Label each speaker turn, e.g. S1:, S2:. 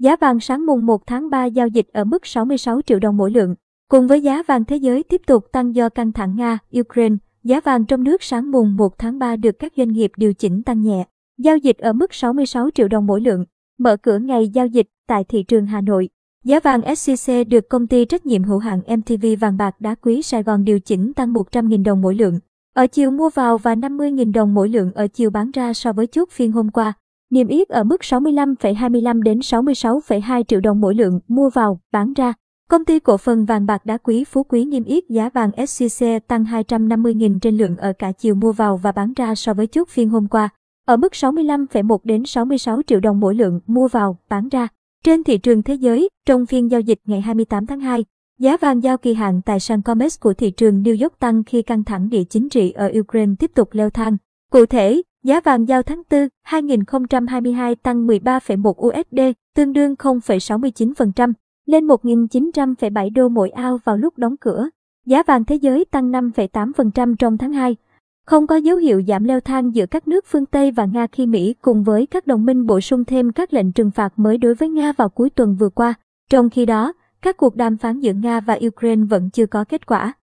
S1: Giá vàng sáng mùng 1 tháng 3 giao dịch ở mức 66 triệu đồng mỗi lượng. Cùng với giá vàng thế giới tiếp tục tăng do căng thẳng Nga, Ukraine, giá vàng trong nước sáng mùng 1 tháng 3 được các doanh nghiệp điều chỉnh tăng nhẹ. Giao dịch ở mức 66 triệu đồng mỗi lượng. Mở cửa ngày giao dịch tại thị trường Hà Nội. Giá vàng SJC được công ty trách nhiệm hữu hạn MTV vàng bạc đá quý Sài Gòn điều chỉnh tăng 100.000 đồng mỗi lượng. Ở chiều mua vào và 50.000 đồng mỗi lượng ở chiều bán ra so với chốt phiên hôm qua. Niêm yết ở mức 65,25 đến 66,2 triệu đồng mỗi lượng mua vào, bán ra. Công ty cổ phần vàng bạc đá quý Phú Quý niêm yết giá vàng SJC tăng 250.000 trên lượng ở cả chiều mua vào và bán ra so với chốt phiên hôm qua, ở mức 65,1 đến 66 triệu đồng mỗi lượng mua vào, bán ra. Trên thị trường thế giới, trong phiên giao dịch ngày 28 tháng 2, giá vàng giao kỳ hạn tại sàn COMEX của thị trường New York tăng khi căng thẳng địa chính trị ở Ukraine tiếp tục leo thang. Cụ thể, giá vàng giao tháng 4, 2022 tăng 13,1 USD, tương đương 0,69%, lên 1.900,7 đô mỗi ao vào lúc đóng cửa. Giá vàng thế giới tăng 5,8% trong tháng 2. Không có dấu hiệu giảm leo thang giữa các nước phương Tây và Nga khi Mỹ cùng với các đồng minh bổ sung thêm các lệnh trừng phạt mới đối với Nga vào cuối tuần vừa qua. Trong khi đó, các cuộc đàm phán giữa Nga và Ukraine vẫn chưa có kết quả.